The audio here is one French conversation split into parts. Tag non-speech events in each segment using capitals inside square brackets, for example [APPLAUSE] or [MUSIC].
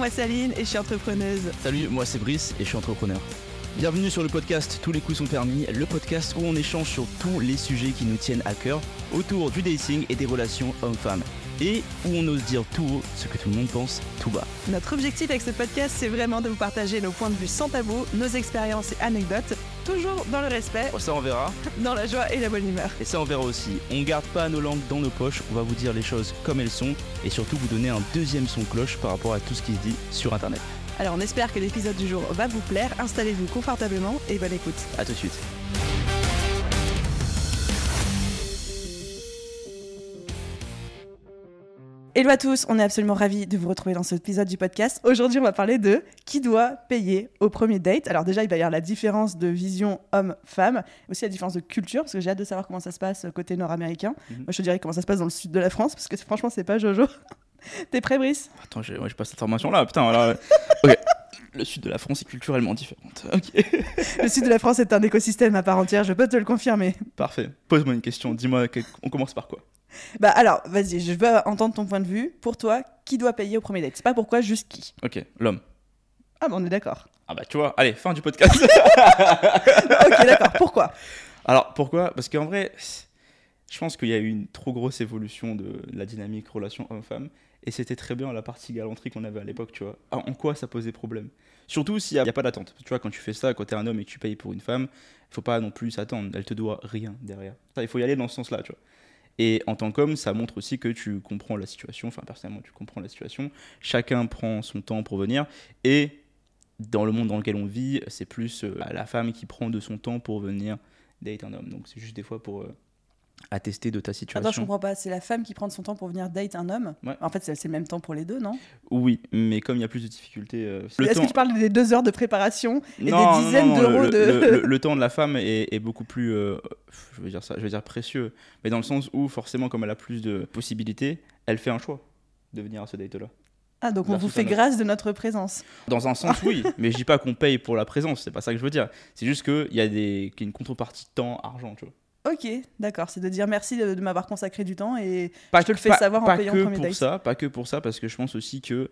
moi c'est Aline et je suis entrepreneuse. Salut, moi c'est Brice et je suis entrepreneur. Bienvenue sur le podcast Tous les coups sont permis, le podcast où on échange sur tous les sujets qui nous tiennent à cœur autour du dating et des relations hommes-femmes. Et où on ose dire tout haut ce que tout le monde pense tout bas. Notre objectif avec ce podcast, c'est vraiment de vous partager nos points de vue sans tabou, nos expériences et anecdotes, toujours dans le respect, Oh, ça on verra. [LAUGHS] dans la joie et la bonne humeur. Et ça on verra aussi. On garde pas nos langues dans nos poches, on va vous dire les choses comme elles sont et surtout vous donner un deuxième son cloche par rapport à tout ce qui se dit sur internet. Alors on espère que l'épisode du jour va vous plaire, installez-vous confortablement et bonne écoute. A tout de suite. Hello à tous, on est absolument ravis de vous retrouver dans cet épisode du podcast. Aujourd'hui, on va parler de qui doit payer au premier date. Alors déjà, il va y avoir la différence de vision homme-femme, aussi la différence de culture, parce que j'ai hâte de savoir comment ça se passe côté nord-américain. Mhm. Moi, je te dirais comment ça se passe dans le sud de la France, parce que franchement, c'est pas Jojo. [LAUGHS] T'es prêt, Brice? Attends, j'ai ouais, j'ai pas cette information là, putain. Alors, ok. Le sud de la France est culturellement différente. Le sud de la France est un écosystème à part entière, je peux te le confirmer. Parfait. Pose-moi une question. Dis-moi, on commence par quoi? Bah alors, vas-y, je veux entendre ton point de vue. Pour toi, qui doit payer au premier date? C'est pas pourquoi, juste qui? Ok, l'homme. Ah bah on est d'accord. Ah bah tu vois, allez, fin du podcast. [LAUGHS] [LAUGHS] ok, d'accord. Pourquoi? Alors pourquoi? Parce qu'en vrai, je pense qu'il y a eu une trop grosse évolution de la dynamique relation homme-femme. Et c'était très bien la partie galanterie qu'on avait à l'époque, tu vois. Ah, en quoi ça posait problème? Surtout s'il n'y a, pas d'attente. Tu vois, quand tu fais ça, quand t'es un homme et que tu payes pour une femme, il faut pas non plus s'attendre. Elle te doit rien derrière. Ça, il faut y aller dans ce sens-là, tu vois. Et en tant qu'homme, ça montre aussi que tu comprends la situation. Enfin, personnellement, tu comprends la situation. Chacun prend son temps pour venir. Et dans le monde dans lequel on vit, c'est plus euh, la femme qui prend de son temps pour venir date un homme. Donc c'est juste des fois pour euh, attester de ta situation. Attends, je comprends pas. C'est la femme qui prend de son temps pour venir date un homme Ouais. En fait, c'est le même temps pour les deux, non? Oui, mais comme il y a plus de difficultés, euh, Est-ce temps- que tu parles des deux heures de préparation et Non, des dizaines d'euros de. le- le- [LAUGHS] le temps de la femme est, est beaucoup plus, euh, je veux dire ça, je veux dire précieux, mais dans le sens où forcément comme elle a plus de possibilités, elle fait un choix de venir à ce date-là. Ah, donc on vous fait grâce de notre présence. Dans un sens, oui, [LAUGHS] mais je dis pas qu'on paye pour la présence, c'est pas ça que je veux dire. C'est juste qu'il y a des, qu'il y a une contrepartie temps, argent, tu vois. Ok, d'accord. C'est de dire merci de, de m'avoir consacré du temps et Pas Je te le fais pas- savoir en payant que le premier pour date. ça, pas que pour ça, parce que je pense aussi que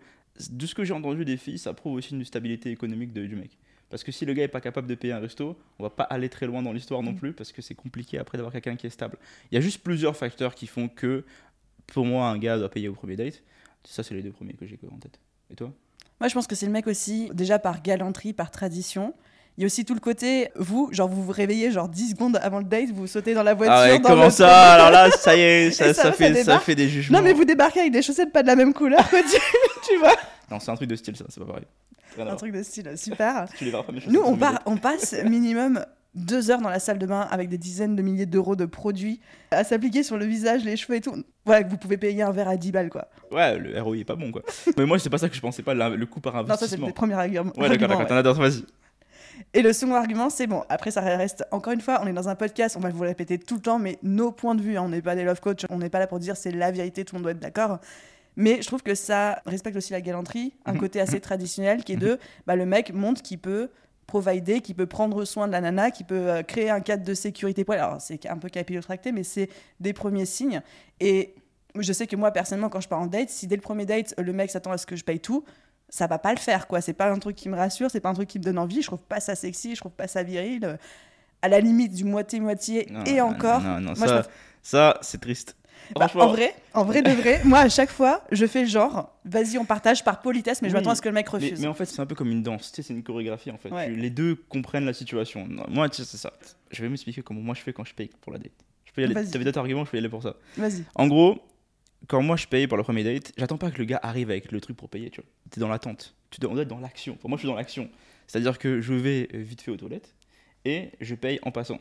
de ce que j'ai entendu des filles, ça prouve aussi une stabilité économique de- du mec. Parce que si le gars est pas capable de payer un resto, on va pas aller très loin dans l'histoire Mm. non plus, parce que c'est compliqué après d'avoir quelqu'un qui est stable. Il y a juste plusieurs facteurs qui font que, pour moi, un gars doit payer au premier date. Ça, c'est les deux premiers que j'ai en tête. Et toi? Moi, je pense que c'est le mec aussi, déjà par galanterie, par tradition. Il y a aussi tout le côté, vous, genre, vous vous réveillez genre 10 secondes avant le date, vous sautez dans la voiture. Ah ouais, dans comment le- ça? Alors là, ça y est, [LAUGHS] ça, ça ça va, ça fait, ça fait des jugements. Non, mais vous débarquez avec des chaussettes pas de la même couleur, quoi, [LAUGHS] tu, tu vois. Non, c'est un truc de style, ça, c'est pas pareil. Rien Un truc de style, super. [LAUGHS] Tu les verras pas, mes Nous, on, part, on passe minimum deux heures dans la salle de bain avec des dizaines de milliers d'euros de produits à s'appliquer sur le visage, les cheveux et tout. Voilà, vous pouvez payer un verre à 10 balles, quoi. Ouais, le ROI est pas bon, quoi. mais moi, c'est pas ça que je pensais pas, le coût par Non, ça, c'est investissement. le premier argument. Ouais, d'accord, d'accord, argument, t'en as d'autres, vas-y. Et le second argument, c'est bon. Après, ça reste encore une fois, on est dans un podcast, on va vous le répéter tout le temps, mais nos points de vue, hein, on n'est pas des love coach, on n'est pas là pour dire c'est la vérité, tout le monde doit être d'accord. Mais je trouve que ça respecte aussi la galanterie, un Mhm. côté assez traditionnel qui est de bah, le mec montre qu'il peut provider, qu'il peut prendre soin de la nana, qu'il peut euh, créer un cadre de sécurité. Alors, c'est un peu capillotracté, mais c'est des premiers signes. Et je sais que moi, personnellement, quand je pars en date, si dès le premier date, le mec s'attend à ce que je paye tout, ça va pas le faire, quoi. C'est pas un truc qui me rassure, c'est pas un truc qui me donne envie. Je trouve pas ça sexy, je trouve pas ça viril. Euh, À la limite du moitié-moitié Non, et encore. Non, non, moi, ça, c'est triste. Bah, en vrai, en vrai de vrai, moi, à chaque fois, je fais genre, vas-y, on partage par politesse, mais je m'attends à ce que le mec refuse. mais en fait, c'est un peu comme une danse, tu sais, c'est une chorégraphie en fait. Ouais. Les deux comprennent la situation. Non, Moi, tu sais, c'est ça. Je vais m'expliquer comment moi je fais quand je paye pour la date. Je peux y aller. T'avais d'autres arguments, je peux y aller pour ça. Vas-y. En gros, quand moi je paye pour le premier date, j'attends pas que le gars arrive avec le truc pour payer, tu vois. T'es dans l'attente. Tu dois, on doit être dans l'action. Pour moi, je suis dans l'action. C'est-à-dire que je vais euh, vite fait aux toilettes et je paye en passant.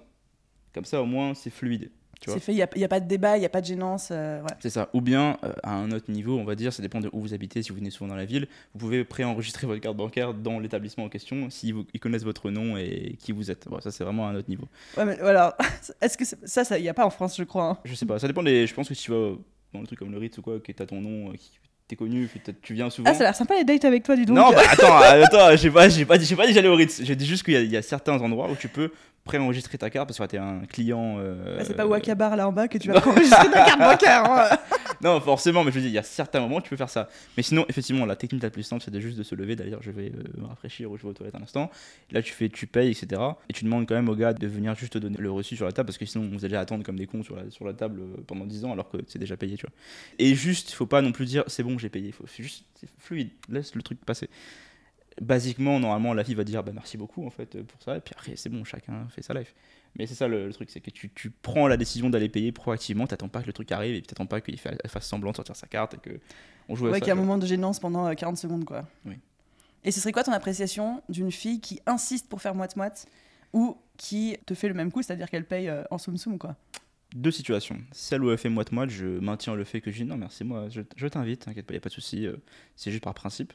Comme ça, au moins, c'est fluide. C'est fait, il n'y a, pas de débat, il n'y a pas de gênance. euh, ouais. C'est ça. Ou bien, euh, à un autre niveau, on va dire, ça dépend de où vous habitez, si vous venez souvent dans la ville, vous pouvez préenregistrer votre carte bancaire dans l'établissement en question, si vous, ils connaissent votre nom et qui vous êtes. Bon, ça, c'est vraiment à un autre niveau. Ouais, mais. [LAUGHS] Est-ce que ça, il n'y a pas en France, je crois. hein. Je sais pas, ça dépend des. Je pense que si tu vas dans le truc comme le Ritz ou quoi, que t'as ton nom, euh, qui t'es connu, puis tu viens souvent. Ah, ça a l'air sympa les dates avec toi, du donc. non, bah attends, euh, attends, j'ai pas, j'ai pas dit, pas dit j'allais au Ritz. J'ai dit juste qu'il y, y a certains endroits où tu peux préenregistrer ta carte parce que t'es un client. euh, Bah, c'est pas Wakabar là en bas que tu vas enregistrer ta carte bancaire. hein. [LAUGHS] Non, forcément, mais je veux dire, il y a certains moments où tu peux faire ça. Mais sinon, effectivement, la technique la plus simple, c'est de juste de se lever. D'ailleurs, je vais euh, me rafraîchir ou je vais aux toilettes un instant. Là, tu fais, tu payes, etc. Et tu demandes quand même au gars de venir juste te donner le reçu sur la table parce que sinon, vous allez attendre comme des cons sur la, sur la table euh, pendant 10 ans alors que c'est déjà payé, tu vois. Et juste, faut pas non plus dire c'est bon, j'ai payé. Faut juste, c'est fluide, laisse le truc passer. Basiquement, normalement, la fille va dire bah merci beaucoup en fait pour ça. Et puis après, c'est bon, chacun fait sa life. Mais c'est ça le, le truc, c'est que tu, tu prends la décision d'aller payer proactivement, t'attends pas que le truc arrive et puis t'attends pas qu'il fasse semblant de sortir sa carte et que on joue à Ouais, qu'il y a un moment de gênance pendant euh, 40 secondes, quoi. Oui. Et ce serait quoi ton appréciation d'une fille qui insiste pour faire moite-moite ou qui te fait le même coup, c'est-à-dire qu'elle paye euh, en soum-soum, quoi? Deux situations. Celle où elle fait moite-moite, je maintiens le fait que je dis non, merci, moi, je, je t'invite, t'inquiète pas, y a pas de souci, euh, c'est juste par principe.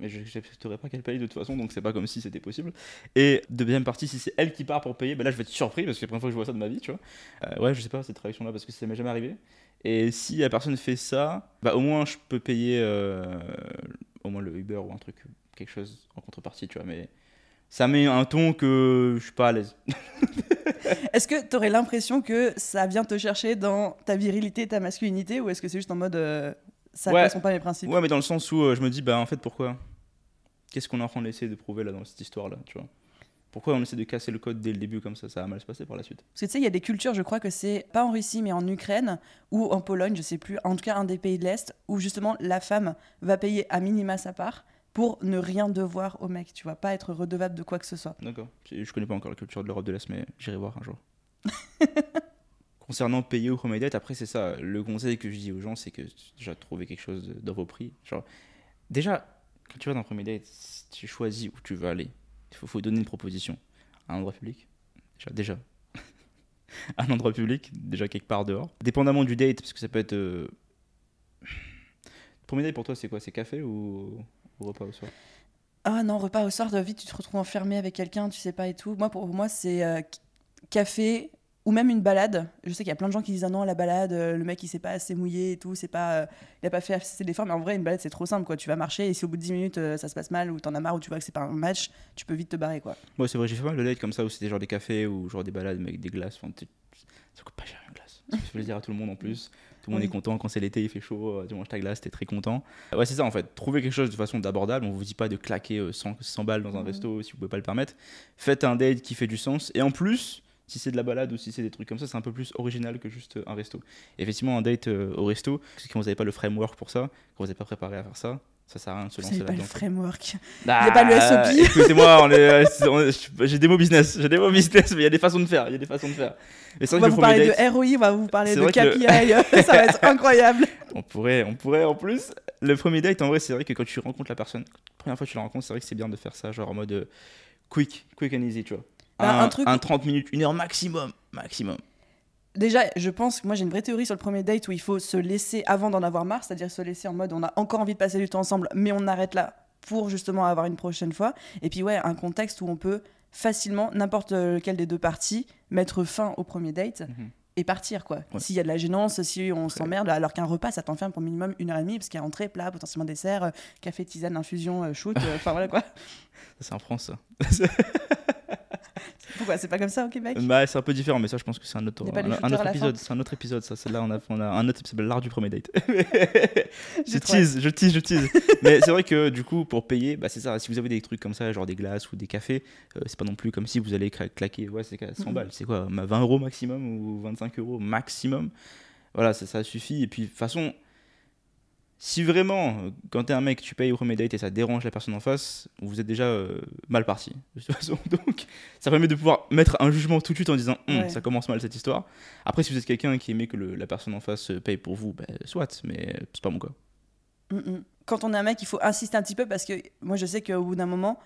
Mais je n'accepterai pas qu'elle paye de toute façon, donc c'est pas comme si c'était possible. Et deuxième partie, si c'est elle qui part pour payer, ben là je vais être surpris parce que c'est la première fois que je vois ça de ma vie, tu vois. Euh, ouais, je sais pas cette réaction-là parce que ça m'est jamais arrivé. Et si la personne fait ça, bah au moins je peux payer euh, au moins le Uber ou un truc, quelque chose en contrepartie, tu vois. Mais ça met un ton que je suis pas à l'aise. [LAUGHS] Est-ce que tu aurais l'impression que ça vient te chercher dans ta virilité, ta masculinité, ou est-ce que c'est juste en mode euh, ça Ouais. correspond pas mes principes Ouais, mais dans le sens où euh, je me dis, bah en fait, pourquoi Qu'est-ce qu'on est en train d'essayer de prouver là dans cette histoire-là, tu vois? Pourquoi on essaie de casser le code dès le début comme ça Ça va mal se passer par la suite? Parce que tu sais, il y a des cultures, je crois que c'est pas en Russie, mais en Ukraine ou en Pologne, je sais plus, en tout cas un des pays de l'Est, où justement la femme va payer à minima sa part pour ne rien devoir au mec, tu vois, pas être redevable de quoi que ce soit. D'accord. Je je connais pas encore la culture de l'Europe de l'Est, mais j'irai voir un jour. [LAUGHS] Concernant payer ou premier date, après c'est ça. Le conseil que je dis aux gens, c'est que déjà trouver quelque chose de- dans vos prix. Genre, déjà, quand tu vas dans un premier date, tu choisis où tu veux aller. Il faut, donner une proposition. Un endroit public? Déjà, déjà. [LAUGHS] un endroit public, déjà quelque part dehors. Dépendamment du date, parce que ça peut être. euh, Premier date pour toi, c'est quoi? C'est café ou, repas au soir? Ah non, repas au soir, vite tu te retrouves enfermé avec quelqu'un, tu sais pas et tout. Moi, pour moi, c'est euh, café ou même une balade. Je sais qu'il y a plein de gens qui disent ah non, la balade, euh, le mec il s'est pas assez mouillé et tout, c'est pas, euh, il a pas fait assez d'efforts. Mais en vrai, une balade c'est trop simple quoi. Tu vas marcher et si au bout de 10 minutes euh, ça se passe mal ou t'en as marre ou tu vois que c'est pas un match, tu peux vite te barrer quoi. Ouais, c'est vrai, j'ai fait mal de dates comme ça où c'était genre des cafés ou genre des balades mais avec des glaces. Enfin, ça coûte pas cher une glace. Ça fait plaisir à tout le monde en plus. Tout le monde Oui. est content quand c'est l'été, il fait chaud, tu manges ta glace, t'es très content. Ouais, c'est ça en fait. Trouvez quelque chose de façon d'abordable. On vous dit pas de claquer euh, 100, 100 balles dans un Mhm. resto si vous pouvez pas le permettre. Faites un date qui fait du sens. Et en plus, si c'est de la balade ou si c'est des trucs comme ça, c'est un peu plus original que juste euh, un resto. Et effectivement, un date euh, au resto, quand vous n'avez pas le framework pour ça, quand vous n'êtes pas préparé à faire ça, ça sert à rien de se lancer savez pas le là-dedans. framework. Ah, pas le SOP. Écoutez-moi, euh, est- j'ai des mots business, j'ai des mots business, mais il y a des façons de faire, il y a des façons de faire. Mais On va vous parler date, de ROI, on va vous parler de le- KPI, [LAUGHS] [LAUGHS] ça va être incroyable. on pourrait, on pourrait en plus. Le premier date, en vrai, c'est vrai que quand tu rencontres la personne, la première fois que tu la rencontres, c'est vrai que c'est bien de faire ça, genre en mode euh, quick, quick and easy, tu vois. Bah, un, un truc- un 30 minutes, une heure maximum, maximum. Déjà, je pense que moi j'ai une vraie théorie sur le premier date où il faut se laisser avant d'en avoir marre, c'est-à-dire se laisser en mode on a encore envie de passer du temps ensemble, mais on arrête là pour justement avoir une prochaine fois. Et puis ouais, un contexte où on peut facilement, n'importe lequel des deux parties, mettre fin au premier date Mhm. et partir quoi. Ouais. S'il y a de la gênance, si on s'emmerde, alors qu'un repas ça t'enferme pour minimum une heure et demie parce qu'il y a entrée, plat, potentiellement dessert, euh, café, tisane, infusion, euh, shoot, euh, enfin voilà quoi. [LAUGHS] Ça, c'est en France, ça. [LAUGHS] Pourquoi c'est pas comme ça au Québec? Bah, c'est un peu différent, mais ça, je pense que c'est un autre, un, autre épisode. C'est un autre épisode, ça. Celle-là, on a, on a un autre qui s'appelle l'art du premier date. [LAUGHS] je tease, je tease, je tease. [LAUGHS] mais c'est vrai que du coup, pour payer, bah, c'est ça. Si vous avez des trucs comme ça, genre des glaces ou des cafés, euh, c'est pas non plus comme si vous allez claquer, ouais, c'est 100 Mhm. balles. C'est quoi? Ma 20 euros maximum ou 25 euros maximum? Voilà, ça, ça suffit. Et puis, de toute façon, si vraiment, euh, quand t'es un mec, tu payes au premier date et ça dérange la personne en face, vous êtes déjà euh, mal parti. De toute [LAUGHS] façon, donc, ça permet de pouvoir mettre un jugement tout de suite en disant Hum, Ouais. ça commence mal cette histoire. Après, si vous êtes quelqu'un qui aimait que le- la personne en face euh, paye pour vous, bah, soit, mais c'est pas mon cas. Mm, mm. Quand on est un mec, il faut insister un petit peu parce que moi, je sais qu'au bout d'un moment,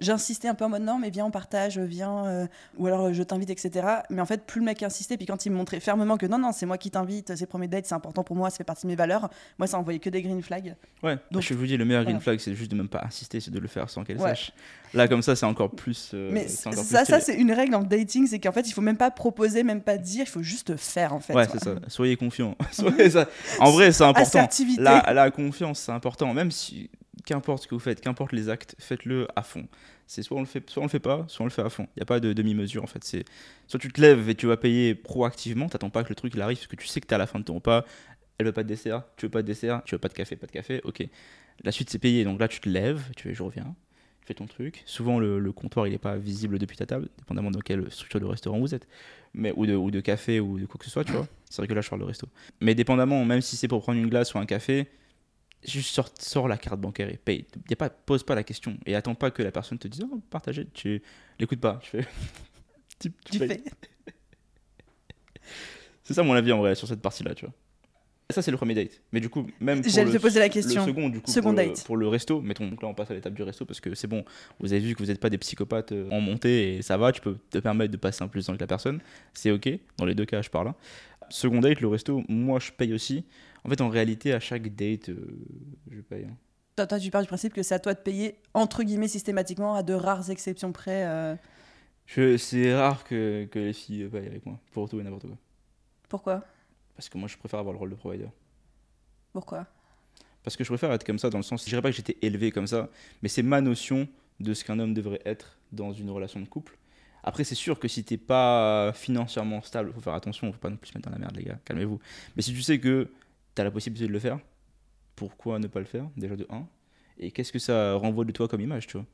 j'insistais un peu en mode non, mais viens, on partage, viens, euh, ou alors euh, je t'invite, etc. Mais en fait, plus le mec insistait, puis quand il me montrait fermement que non, non, c'est moi qui t'invite, c'est premier date, c'est important pour moi, ça fait partie de mes valeurs, moi, ça envoyait que des green flags. Ouais, Donc, je vous dis, le meilleur green flag, c'est juste de même pas insister, c'est de le faire sans qu'elle Ouais. sache. Là, comme ça, c'est encore plus. euh, mais plus ça, ça c'est une règle en dating, c'est qu'en fait, il faut même pas proposer, même pas dire, il faut juste faire, en fait. Ouais, c'est ça. Soyez [LAUGHS] [LAUGHS] ça. En vrai, c'est important. La, la confiance, c'est important. Même si qu'importe ce que vous faites, qu'importe les actes, faites-le à fond. C'est soit on le fait, soit on le fait pas, soit on le fait à fond. Il n'y a pas de demi-mesure en fait. C'est soit tu te lèves et tu vas payer proactivement, t'attends pas que le truc il arrive parce que tu sais que tu es à la fin de ton repas. Elle veut pas de dessert, tu veux pas de dessert, tu veux pas de café, pas de café, ok. La suite c'est payé, donc là tu te lèves, tu fais je reviens, tu fais ton truc. Souvent le, comptoir il est pas visible depuis ta table, dépendamment de quelle structure de restaurant vous êtes, mais ou de, ou de café ou de quoi que ce soit, tu vois. C'est vrai que là je parle de resto. Mais dépendamment, même si c'est pour prendre une glace ou un café, juste sors, sors, la carte bancaire et paye. Y a pas, pose pas la question et attends pas que la personne te dise oh, partagez. Tu l'écoutes pas. [LAUGHS] Tu fais. tu, fais. [LAUGHS] c'est ça mon avis en vrai sur cette partie-là, tu vois. Ça, c'est le premier date. Mais du coup, même pour le, te poser la question. le second, du coup, second pour, date. Le, pour le resto, mettons, donc là, on passe à l'étape du resto parce que c'est bon, vous avez vu que vous n'êtes pas des psychopathes euh, en montée et ça va, tu peux te permettre de passer un plus temps avec la personne. C'est ok, dans les deux cas, je parle. Là. Second date, le resto, moi, je paye aussi. En fait, en réalité, à chaque date, euh, je paye. Hein. Toi, toi, tu pars du principe que c'est à toi de payer, entre guillemets, systématiquement, à de rares exceptions près. Euh... C'est rare que, que, les filles payent avec moi, pour tout et n'importe quoi. Pourquoi? Parce que moi, je préfère avoir le rôle de provider. Pourquoi? Parce que je préfère être comme ça, dans le sens, je dirais pas que j'étais élevé comme ça, mais c'est ma notion de ce qu'un homme devrait être dans une relation de couple. Après, c'est sûr que si t'es pas financièrement stable, faut faire attention, faut pas non plus se mettre dans la merde, les gars, calmez-vous. Mais si tu sais que tu as la possibilité de le faire, pourquoi ne pas le faire Déjà de 1. Et qu'est-ce que ça renvoie de toi comme image, tu vois?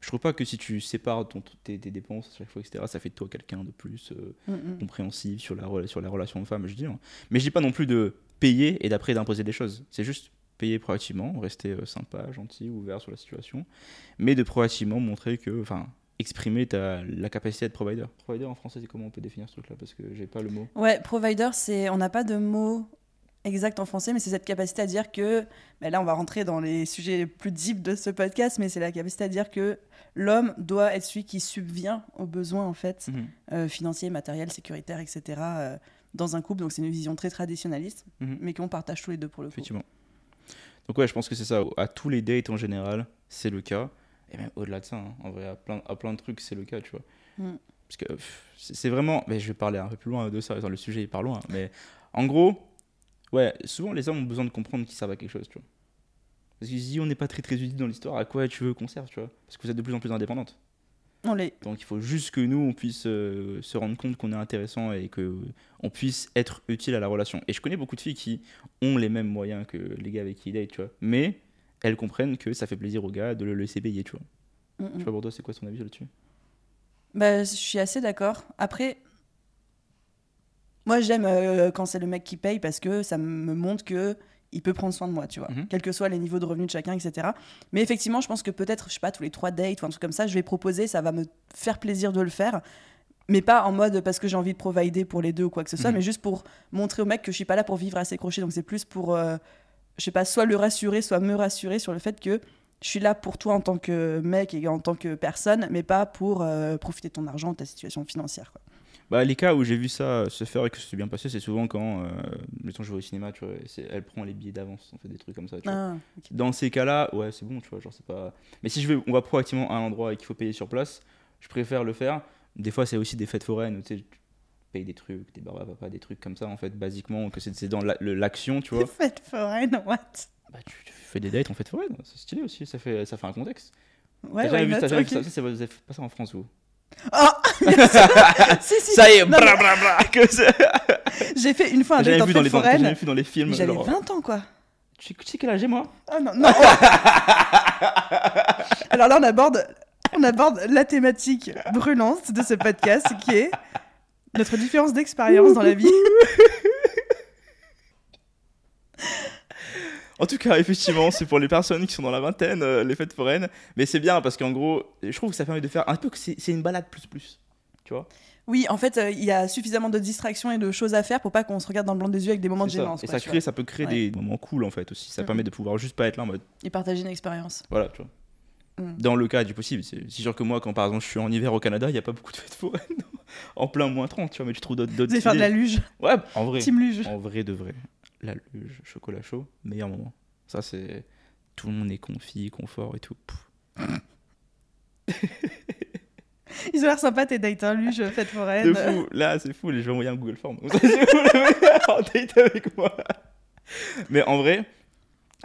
Je trouve pas que si tu sépares ton, tes, dépenses à chaque fois, etc., ça fait de toi quelqu'un de plus euh, mm, mm. compréhensif sur la, sur la relation de femme, je dis. Hein. Mais je dis pas non plus de payer et d'après d'imposer des choses. C'est juste payer proactivement, rester euh, sympa, gentil, ouvert sur la situation, mais de proactivement montrer que, enfin, exprimer ta, la capacité de provider. Provider en français, c'est comment on peut définir ce truc-là? Parce que j'ai pas le mot. Ouais, provider, c'est on n'a pas de mot exact en français, mais c'est cette capacité à dire que, mais là on va rentrer dans les sujets les plus deep de ce podcast, mais c'est la capacité à dire que l'homme doit être celui qui subvient aux besoins en fait mhm. euh, financiers, matériels, sécuritaires, etc. Euh, dans un couple. Donc c'est une vision très traditionnaliste, mhm. mais qu'on partage tous les deux pour le coup. Effectivement. Donc ouais, je pense que c'est ça. À tous les dates en général, c'est le cas. Et même au-delà de ça, hein, en vrai, à plein, à plein de trucs, c'est le cas, tu vois. Mm. Parce que c'est vraiment. Mais je vais parler un peu plus loin de ça, dans le sujet est par loin. Mais en gros, Ouais, souvent les hommes ont besoin de comprendre qu'ils servent à quelque chose, tu vois. Parce que si on n'est pas très très utile dans l'histoire, à quoi tu veux qu'on serve, tu vois? Parce que vous êtes de plus en plus indépendante. On l'est. Donc il faut juste que nous, on puisse euh, se rendre compte qu'on est intéressant et que on puisse être utile à la relation. Et je connais beaucoup de filles qui ont les mêmes moyens que les gars avec qui ils datent, tu vois. Mais elles comprennent que ça fait plaisir aux gars de le laisser payer, tu vois. Mm Tu vois, pour toi, c'est quoi ton avis là-dessus? Bah, Je suis assez d'accord. Après, moi, j'aime euh, quand c'est le mec qui paye parce que ça me montre que il peut prendre soin de moi, tu vois, mhm. quels que soient les niveaux de revenus de chacun, etc. Mais effectivement, je pense que peut-être, je sais pas, tous les trois dates ou un truc comme ça, je vais proposer, ça va me faire plaisir de le faire, mais pas en mode parce que j'ai envie de provider pour les deux ou quoi que ce soit, mhm. mais juste pour montrer au mec que je suis pas là pour vivre à ses crochets. Donc c'est plus pour, euh, je sais pas, soit le rassurer, soit me rassurer sur le fait que je suis là pour toi en tant que mec et en tant que personne, mais pas pour euh, profiter de ton argent, de ta situation financière. Quoi. Bah, les cas où j'ai vu ça se faire et que c'est bien passé, c'est souvent quand, euh, temps je vais au cinéma, tu vois, elle prend les billets d'avance, on fait des trucs comme ça. Tu vois. Ah, Dans ces cas-là, ouais, c'est bon, tu vois, genre c'est pas. Mais si je vais, on va proactivement à un endroit et qu'il faut payer sur place, je préfère le faire. Des fois, c'est aussi des fêtes foraines, tu sais, tu payes des trucs, des barbes papa, des trucs comme ça, en fait, basiquement, que c'est dans l'action, tu vois. Des fêtes foraines, what? Bah, tu, fais des dates en fête foraine, c'est stylé aussi, ça fait, ça fait un contexte. Ouais, t'as jamais, vu, ça, ça, vous avez pas ça en France, vous? Oh [LAUGHS] si, si, Ça y est, bra, bra, bra, [LAUGHS] J'ai fait une fois un date en fête foraine. J'avais vu dans les films. J'avais 20 ans, quoi. Tu sais quel âge j'ai, moi? Ah non, non [LAUGHS] Alors là, on aborde, on aborde la thématique brûlante de ce podcast qui est notre différence d'expérience dans la vie. En tout cas, effectivement, c'est pour les personnes qui sont dans la vingtaine, euh, les fêtes foraines. Mais c'est bien parce qu'en gros, je trouve que ça permet de faire un peu que c'est une balade plus plus. Tu vois oui, en fait, euh, il y a suffisamment de distractions et de choses à faire pour pas qu'on se regarde dans le blanc des yeux avec des moments de gênance. Et ça, crée, ça peut créer des moments cool en fait aussi. Ça permet de pouvoir juste pas être là en mode. Et partager une expérience. Voilà, tu vois. Mm. Dans le cas du possible. C'est sûr que moi, quand par exemple je suis en hiver au Canada, il n'y a pas beaucoup de fêtes foraines. [LAUGHS] en plein moins 30, tu vois, mais tu trouves d'autres. Vous allez faire de la luge Ouais, en vrai. Team luge. En vrai de vrai. La luge, chocolat chaud, meilleur moment. Ça, c'est. Tout le monde est confi, confort et tout. [LAUGHS] Ils ont l'air sympas tes dates, hein, lui, je fête foraine. De fou, là, c'est fou, je vais envoyer un Google Form. [LAUGHS] en date avec moi. Mais en vrai,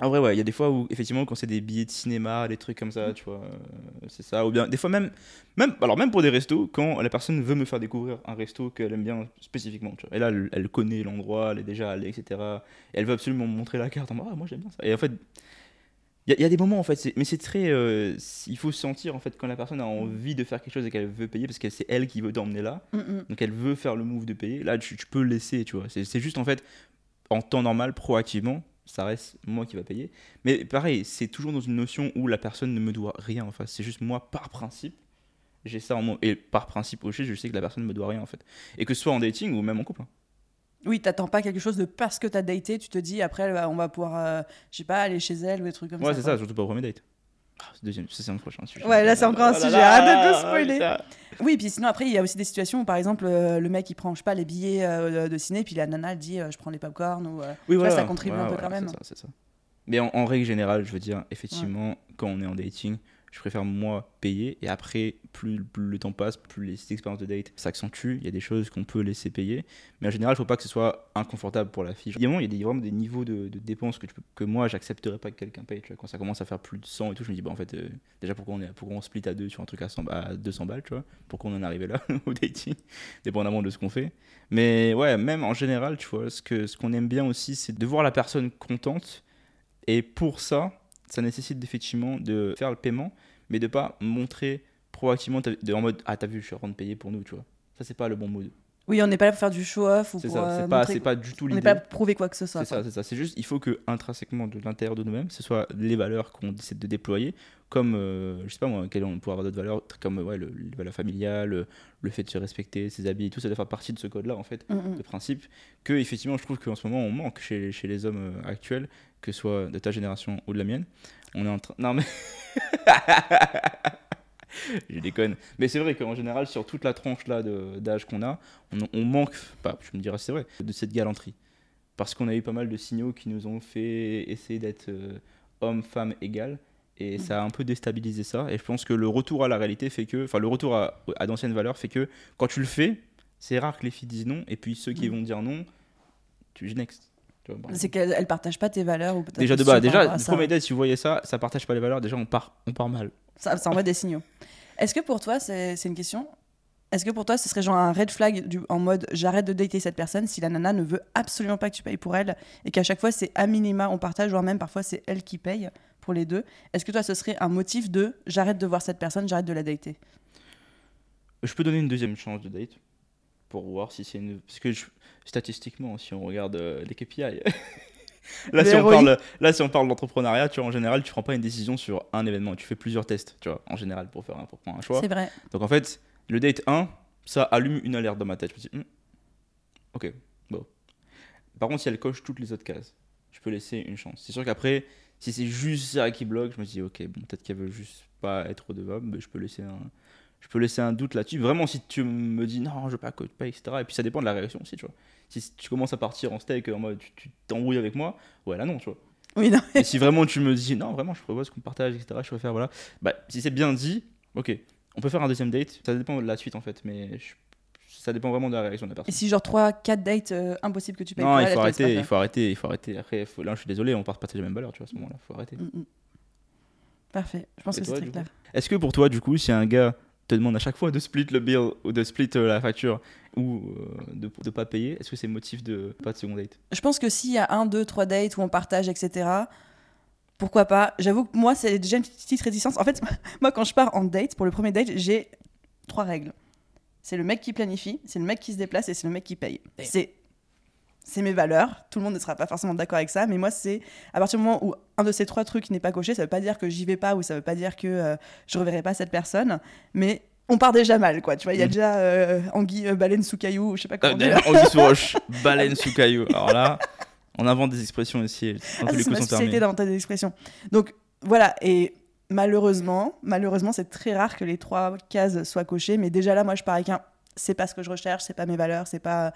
En vrai, ouais, il y a des fois où, effectivement, quand c'est des billets de cinéma, des trucs comme ça, tu vois, euh, c'est ça. Ou bien, des fois même, même, alors même pour des restos, quand la personne veut me faire découvrir un resto qu'elle aime bien spécifiquement, tu vois. Et là, elle, elle connaît l'endroit, elle est déjà allée, etc. Et elle veut absolument me montrer la carte en mode, ah, moi j'aime bien ça. Et en fait, il y, a- il y a des moments, en fait, mais c'est très. euh, il faut sentir, en fait, quand la personne a envie de faire quelque chose et qu'elle veut payer, parce que c'est elle qui veut t'emmener là. Mm, mm. Donc elle veut faire le move de payer. Là, tu, tu peux laisser, tu vois. C'est juste en fait, en temps normal, proactivement, ça reste moi qui va payer. Mais pareil, c'est toujours dans une notion où la personne ne me doit rien en face. C'est juste moi, par principe, j'ai ça en moi. Et par principe aussi, je sais que la personne ne me doit rien en fait. Et que ce soit en dating ou même en couple. hein. Oui, t'attends pas quelque chose de parce que t'as daté, tu te dis après on va pouvoir, euh, je sais pas, aller chez elle ou des trucs comme Ouais, ça. c'est quoi. ça, surtout pas au premier date. Ah, c'est deuxième, ça, c'est un prochain sujet. Ouais, là, c'est encore un Oh sujet. Arrête de spoiler. Oui, puis sinon après il y a aussi des situations où par exemple euh, le mec il prend je sais pas les billets euh, de ciné puis la nana elle dit euh, je prends les popcorn ou euh, Oui, voilà. ça contribue un peu quand même. C'est ça, c'est ça. Mais en, en règle générale, je veux dire, effectivement, quand on est en dating, je préfère moi payer et après, plus, le temps passe, plus les expériences de date s'accentuent. Il y a des choses qu'on peut laisser payer. Mais en général, il faut pas que ce soit inconfortable pour la fille. Évidemment, il y a vraiment des niveaux de, dépenses que, tu peux- que moi, j'accepterais pas que quelqu'un paye. Quand ça commence à faire plus de 100 et tout, je me dis, bah, en fait, euh, déjà, pourquoi on, est, pourquoi on split à deux sur un truc à, 100 à 200 balles, Pourquoi on en est arrivé là [LAUGHS] au dating? Dépendamment de ce qu'on fait. Mais ouais, même en général, tu vois, ce que ce qu'on aime bien aussi, c'est de voir la personne contente. Et pour ça, ça nécessite effectivement de faire le paiement, mais de pas montrer proactivement de- en mode ah t'as vu, je suis en train de payer pour nous, tu vois. Ça c'est pas le bon mode. Oui, on n'est pas là pour faire du show off ou C'est pour ça, euh, c'est pas pas du tout on n'est l'idée. pas là pour prouver quoi que ce soit. C'est ça, c'est ça. C'est juste, il faut que intrinsèquement de l'intérieur de nous-mêmes, ce soit les valeurs qu'on décide de déployer, comme, euh, je sais pas moi, quelles on pourrait avoir d'autres valeurs, comme ouais, le, les valeurs familiales, le, le fait de se respecter, ses habits, tout ça doit faire partie de ce code-là en fait, Mm, mm. de principe, que effectivement, je trouve qu'en ce moment, on manque chez, chez les hommes euh, actuels, que ce soit de ta génération ou de la mienne. On est en train. Non mais. [LAUGHS] Je déconne. Mais c'est vrai qu'en général, sur toute la tranche là d'âge qu'on a, on, on manque, pas, je me dirais c'est vrai, de cette galanterie. Parce qu'on a eu pas mal de signaux qui nous ont fait essayer d'être euh, homme, femme égal. Et ça a un peu déstabilisé ça. Et je pense que le retour à la réalité fait que, enfin, le retour à, à d'anciennes valeurs fait que quand tu le fais, c'est rare que les filles disent non. Et puis ceux qui Mm. vont dire non, tu next. C'est qu'elle elle partage pas tes valeurs ou Déjà de bas, déjà, premier date, si vous voyez ça, ça partage pas les valeurs, déjà on part, on part mal. Ça, ça envoie des signaux. Est-ce que pour toi, c'est c'est une question? Est-ce que pour toi, ce serait genre un red flag du, en mode j'arrête de dater cette personne si la nana ne veut absolument pas que tu payes pour elle et qu'à chaque fois c'est à minima on partage, voire même parfois c'est elle qui paye pour les deux? Est-ce que toi, ce serait un motif de j'arrête de voir cette personne, j'arrête de la dater? Je peux donner une deuxième chance de date pour voir si c'est une. Parce que je- statistiquement, si on regarde euh, les KPI. [LAUGHS] là, si on parle, là, si on parle d'entrepreneuriat, tu vois, en général, tu prends pas une décision sur un événement, tu fais plusieurs tests, tu vois, en général, pour faire un, pour prendre un choix. C'est vrai. Donc en fait, le date 1, ça allume une alerte dans ma tête. Je me dis, Hmm, ok, bon. Par contre, si elle coche toutes les autres cases, je peux laisser une chance. C'est sûr qu'après, si c'est juste ça qui bloque, je me dis, ok, bon, peut-être qu'elle veut juste pas être redevable, mais je peux laisser un, je peux laisser un doute là-dessus. Vraiment, si tu me dis, non, je veux pas que tu payes, etc. Et puis ça dépend de la réaction aussi, tu vois. Si tu commences à partir en steak en mode, tu- t'embrouilles avec moi, ouais, là non, tu vois. Oui, non. Et si vraiment tu me dis non, vraiment, je propose qu'on partage, etc., je préfère, voilà. Bah, si c'est bien dit, ok, on peut faire un deuxième date. Ça dépend de la suite en fait, mais je- ça dépend vraiment de la réaction de la Et personne. si genre 3, 4 dates, euh, impossible que tu payes Non, pour il faut arrêter, il faut arrêter, il faut arrêter. Après, faut- là, je suis désolé, on part partager les mêmes valeurs, tu vois, à ce moment-là, faut arrêter. Mm, mm. Parfait, je pense Et que c'est très clair. Est-ce que pour toi, du coup, si un gars te demande à chaque fois de split le bill ou de split euh, la facture ou euh, de ne pas payer, est-ce que c'est motif de pas de second date? Je pense que s'il y a un, deux, trois dates où on partage, etc., pourquoi pas? J'avoue que moi, c'est déjà une petite réticence. En fait, [LAUGHS] moi, quand je pars en date, pour le premier date, j'ai trois règles. C'est le mec qui planifie, c'est le mec qui se déplace et c'est le mec qui paye. C'est c'est mes valeurs. Tout le monde ne sera pas forcément d'accord avec ça, mais moi, c'est à partir du moment où un de ces trois trucs n'est pas coché, ça veut pas dire que j'y vais pas ou ça veut pas dire que euh, je reverrai pas cette personne, mais on part déjà mal, quoi. Tu vois, il y a Mm. déjà euh, anguille, euh, baleine sous caillou, ou je sais pas comment dire. D'ailleurs, Anguille sous roche, [LAUGHS] baleine sous caillou. Alors là, on invente des expressions. Dans Ah, c'est ma spécialité d'inventer des expressions. Donc voilà, et malheureusement, malheureusement, c'est très rare que les trois cases soient cochées. Mais déjà là, moi, je pars avec un, c'est pas ce que je recherche, c'est pas mes valeurs, c'est pas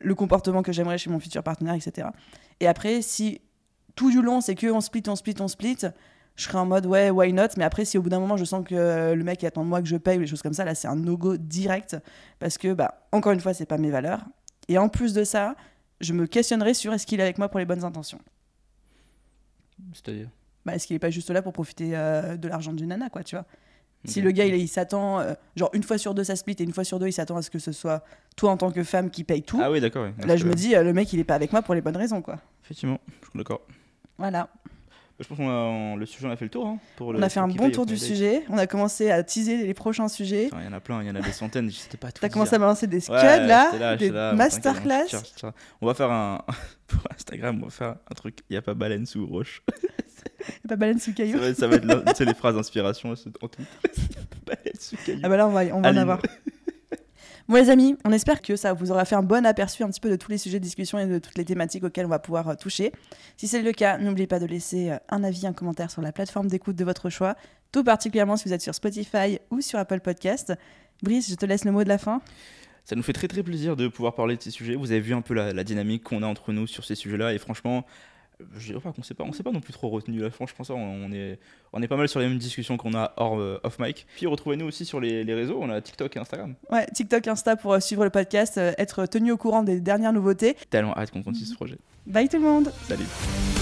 le comportement que j'aimerais chez mon futur partenaire, etc. Et après, si tout du long, c'est que on split, on split, on split, je serais en mode ouais, why not? Mais après, si au bout d'un moment, je sens que le mec il attend de moi que je paye ou des choses comme ça, là, c'est un no-go direct parce que, bah, encore une fois, c'est pas mes valeurs. Et en plus de ça, je me questionnerai sur est-ce qu'il est avec moi pour les bonnes intentions. C'est-à-dire? Bah, est-ce qu'il est pas juste là pour profiter euh, de l'argent d'une nana, quoi, tu vois? Si le gars, il, il s'attend, euh, genre une fois sur deux, ça split, et une fois sur deux, il s'attend à ce que ce soit toi en tant que femme qui paye tout. Ah oui, d'accord. Là, je que- me dis, euh, le mec, il est pas avec moi pour les bonnes raisons, quoi. Effectivement, je suis d'accord. Voilà. Je pense qu'on on- le sujet, on a fait le tour. hein, pour On a fait un bon tour du date. sujet. On a commencé à teaser les prochains sujets. Il y en a plein, il y en a des centaines. Je sais pas tout. T'as commencé à balancer des scuds, Ouais, là, des là, masterclass. On va faire un. [LAUGHS] pour Instagram, on va faire un truc. Il n'y a pas baleine sous roche. Et pas baleine sous Ça caillou. va, ça va être là, tu sais, les phrases d'inspiration en tout. baleine [LAUGHS] sous caillou. Ah bah là, on va, on va en avoir. [LAUGHS] Bon les amis, on espère que ça vous aura fait un bon aperçu un petit peu de tous les sujets de discussion et de toutes les thématiques auxquelles on va pouvoir euh, toucher. Si c'est le cas, n'oubliez pas de laisser euh, un avis, un commentaire sur la plateforme d'écoute de votre choix, tout particulièrement si vous êtes sur Spotify ou sur Apple Podcast. Brice, je te laisse le mot de la fin. Ça nous fait très très plaisir de pouvoir parler de ces sujets. Vous avez vu un peu la, la dynamique qu'on a entre nous sur ces sujets-là. Et franchement, je dirais pas qu'on s'est pas, on s'est pas non plus trop retenu là. Franchement, ça, on, on est, on est pas mal sur les mêmes discussions qu'on a hors euh, off mic. Puis retrouvez-nous aussi sur les, les réseaux. On a TikTok et Instagram. Ouais, TikTok, Insta pour euh, suivre le podcast, euh, être tenu au courant des dernières nouveautés. Tellement hâte qu'on continue ce projet. Bye tout le monde Salut.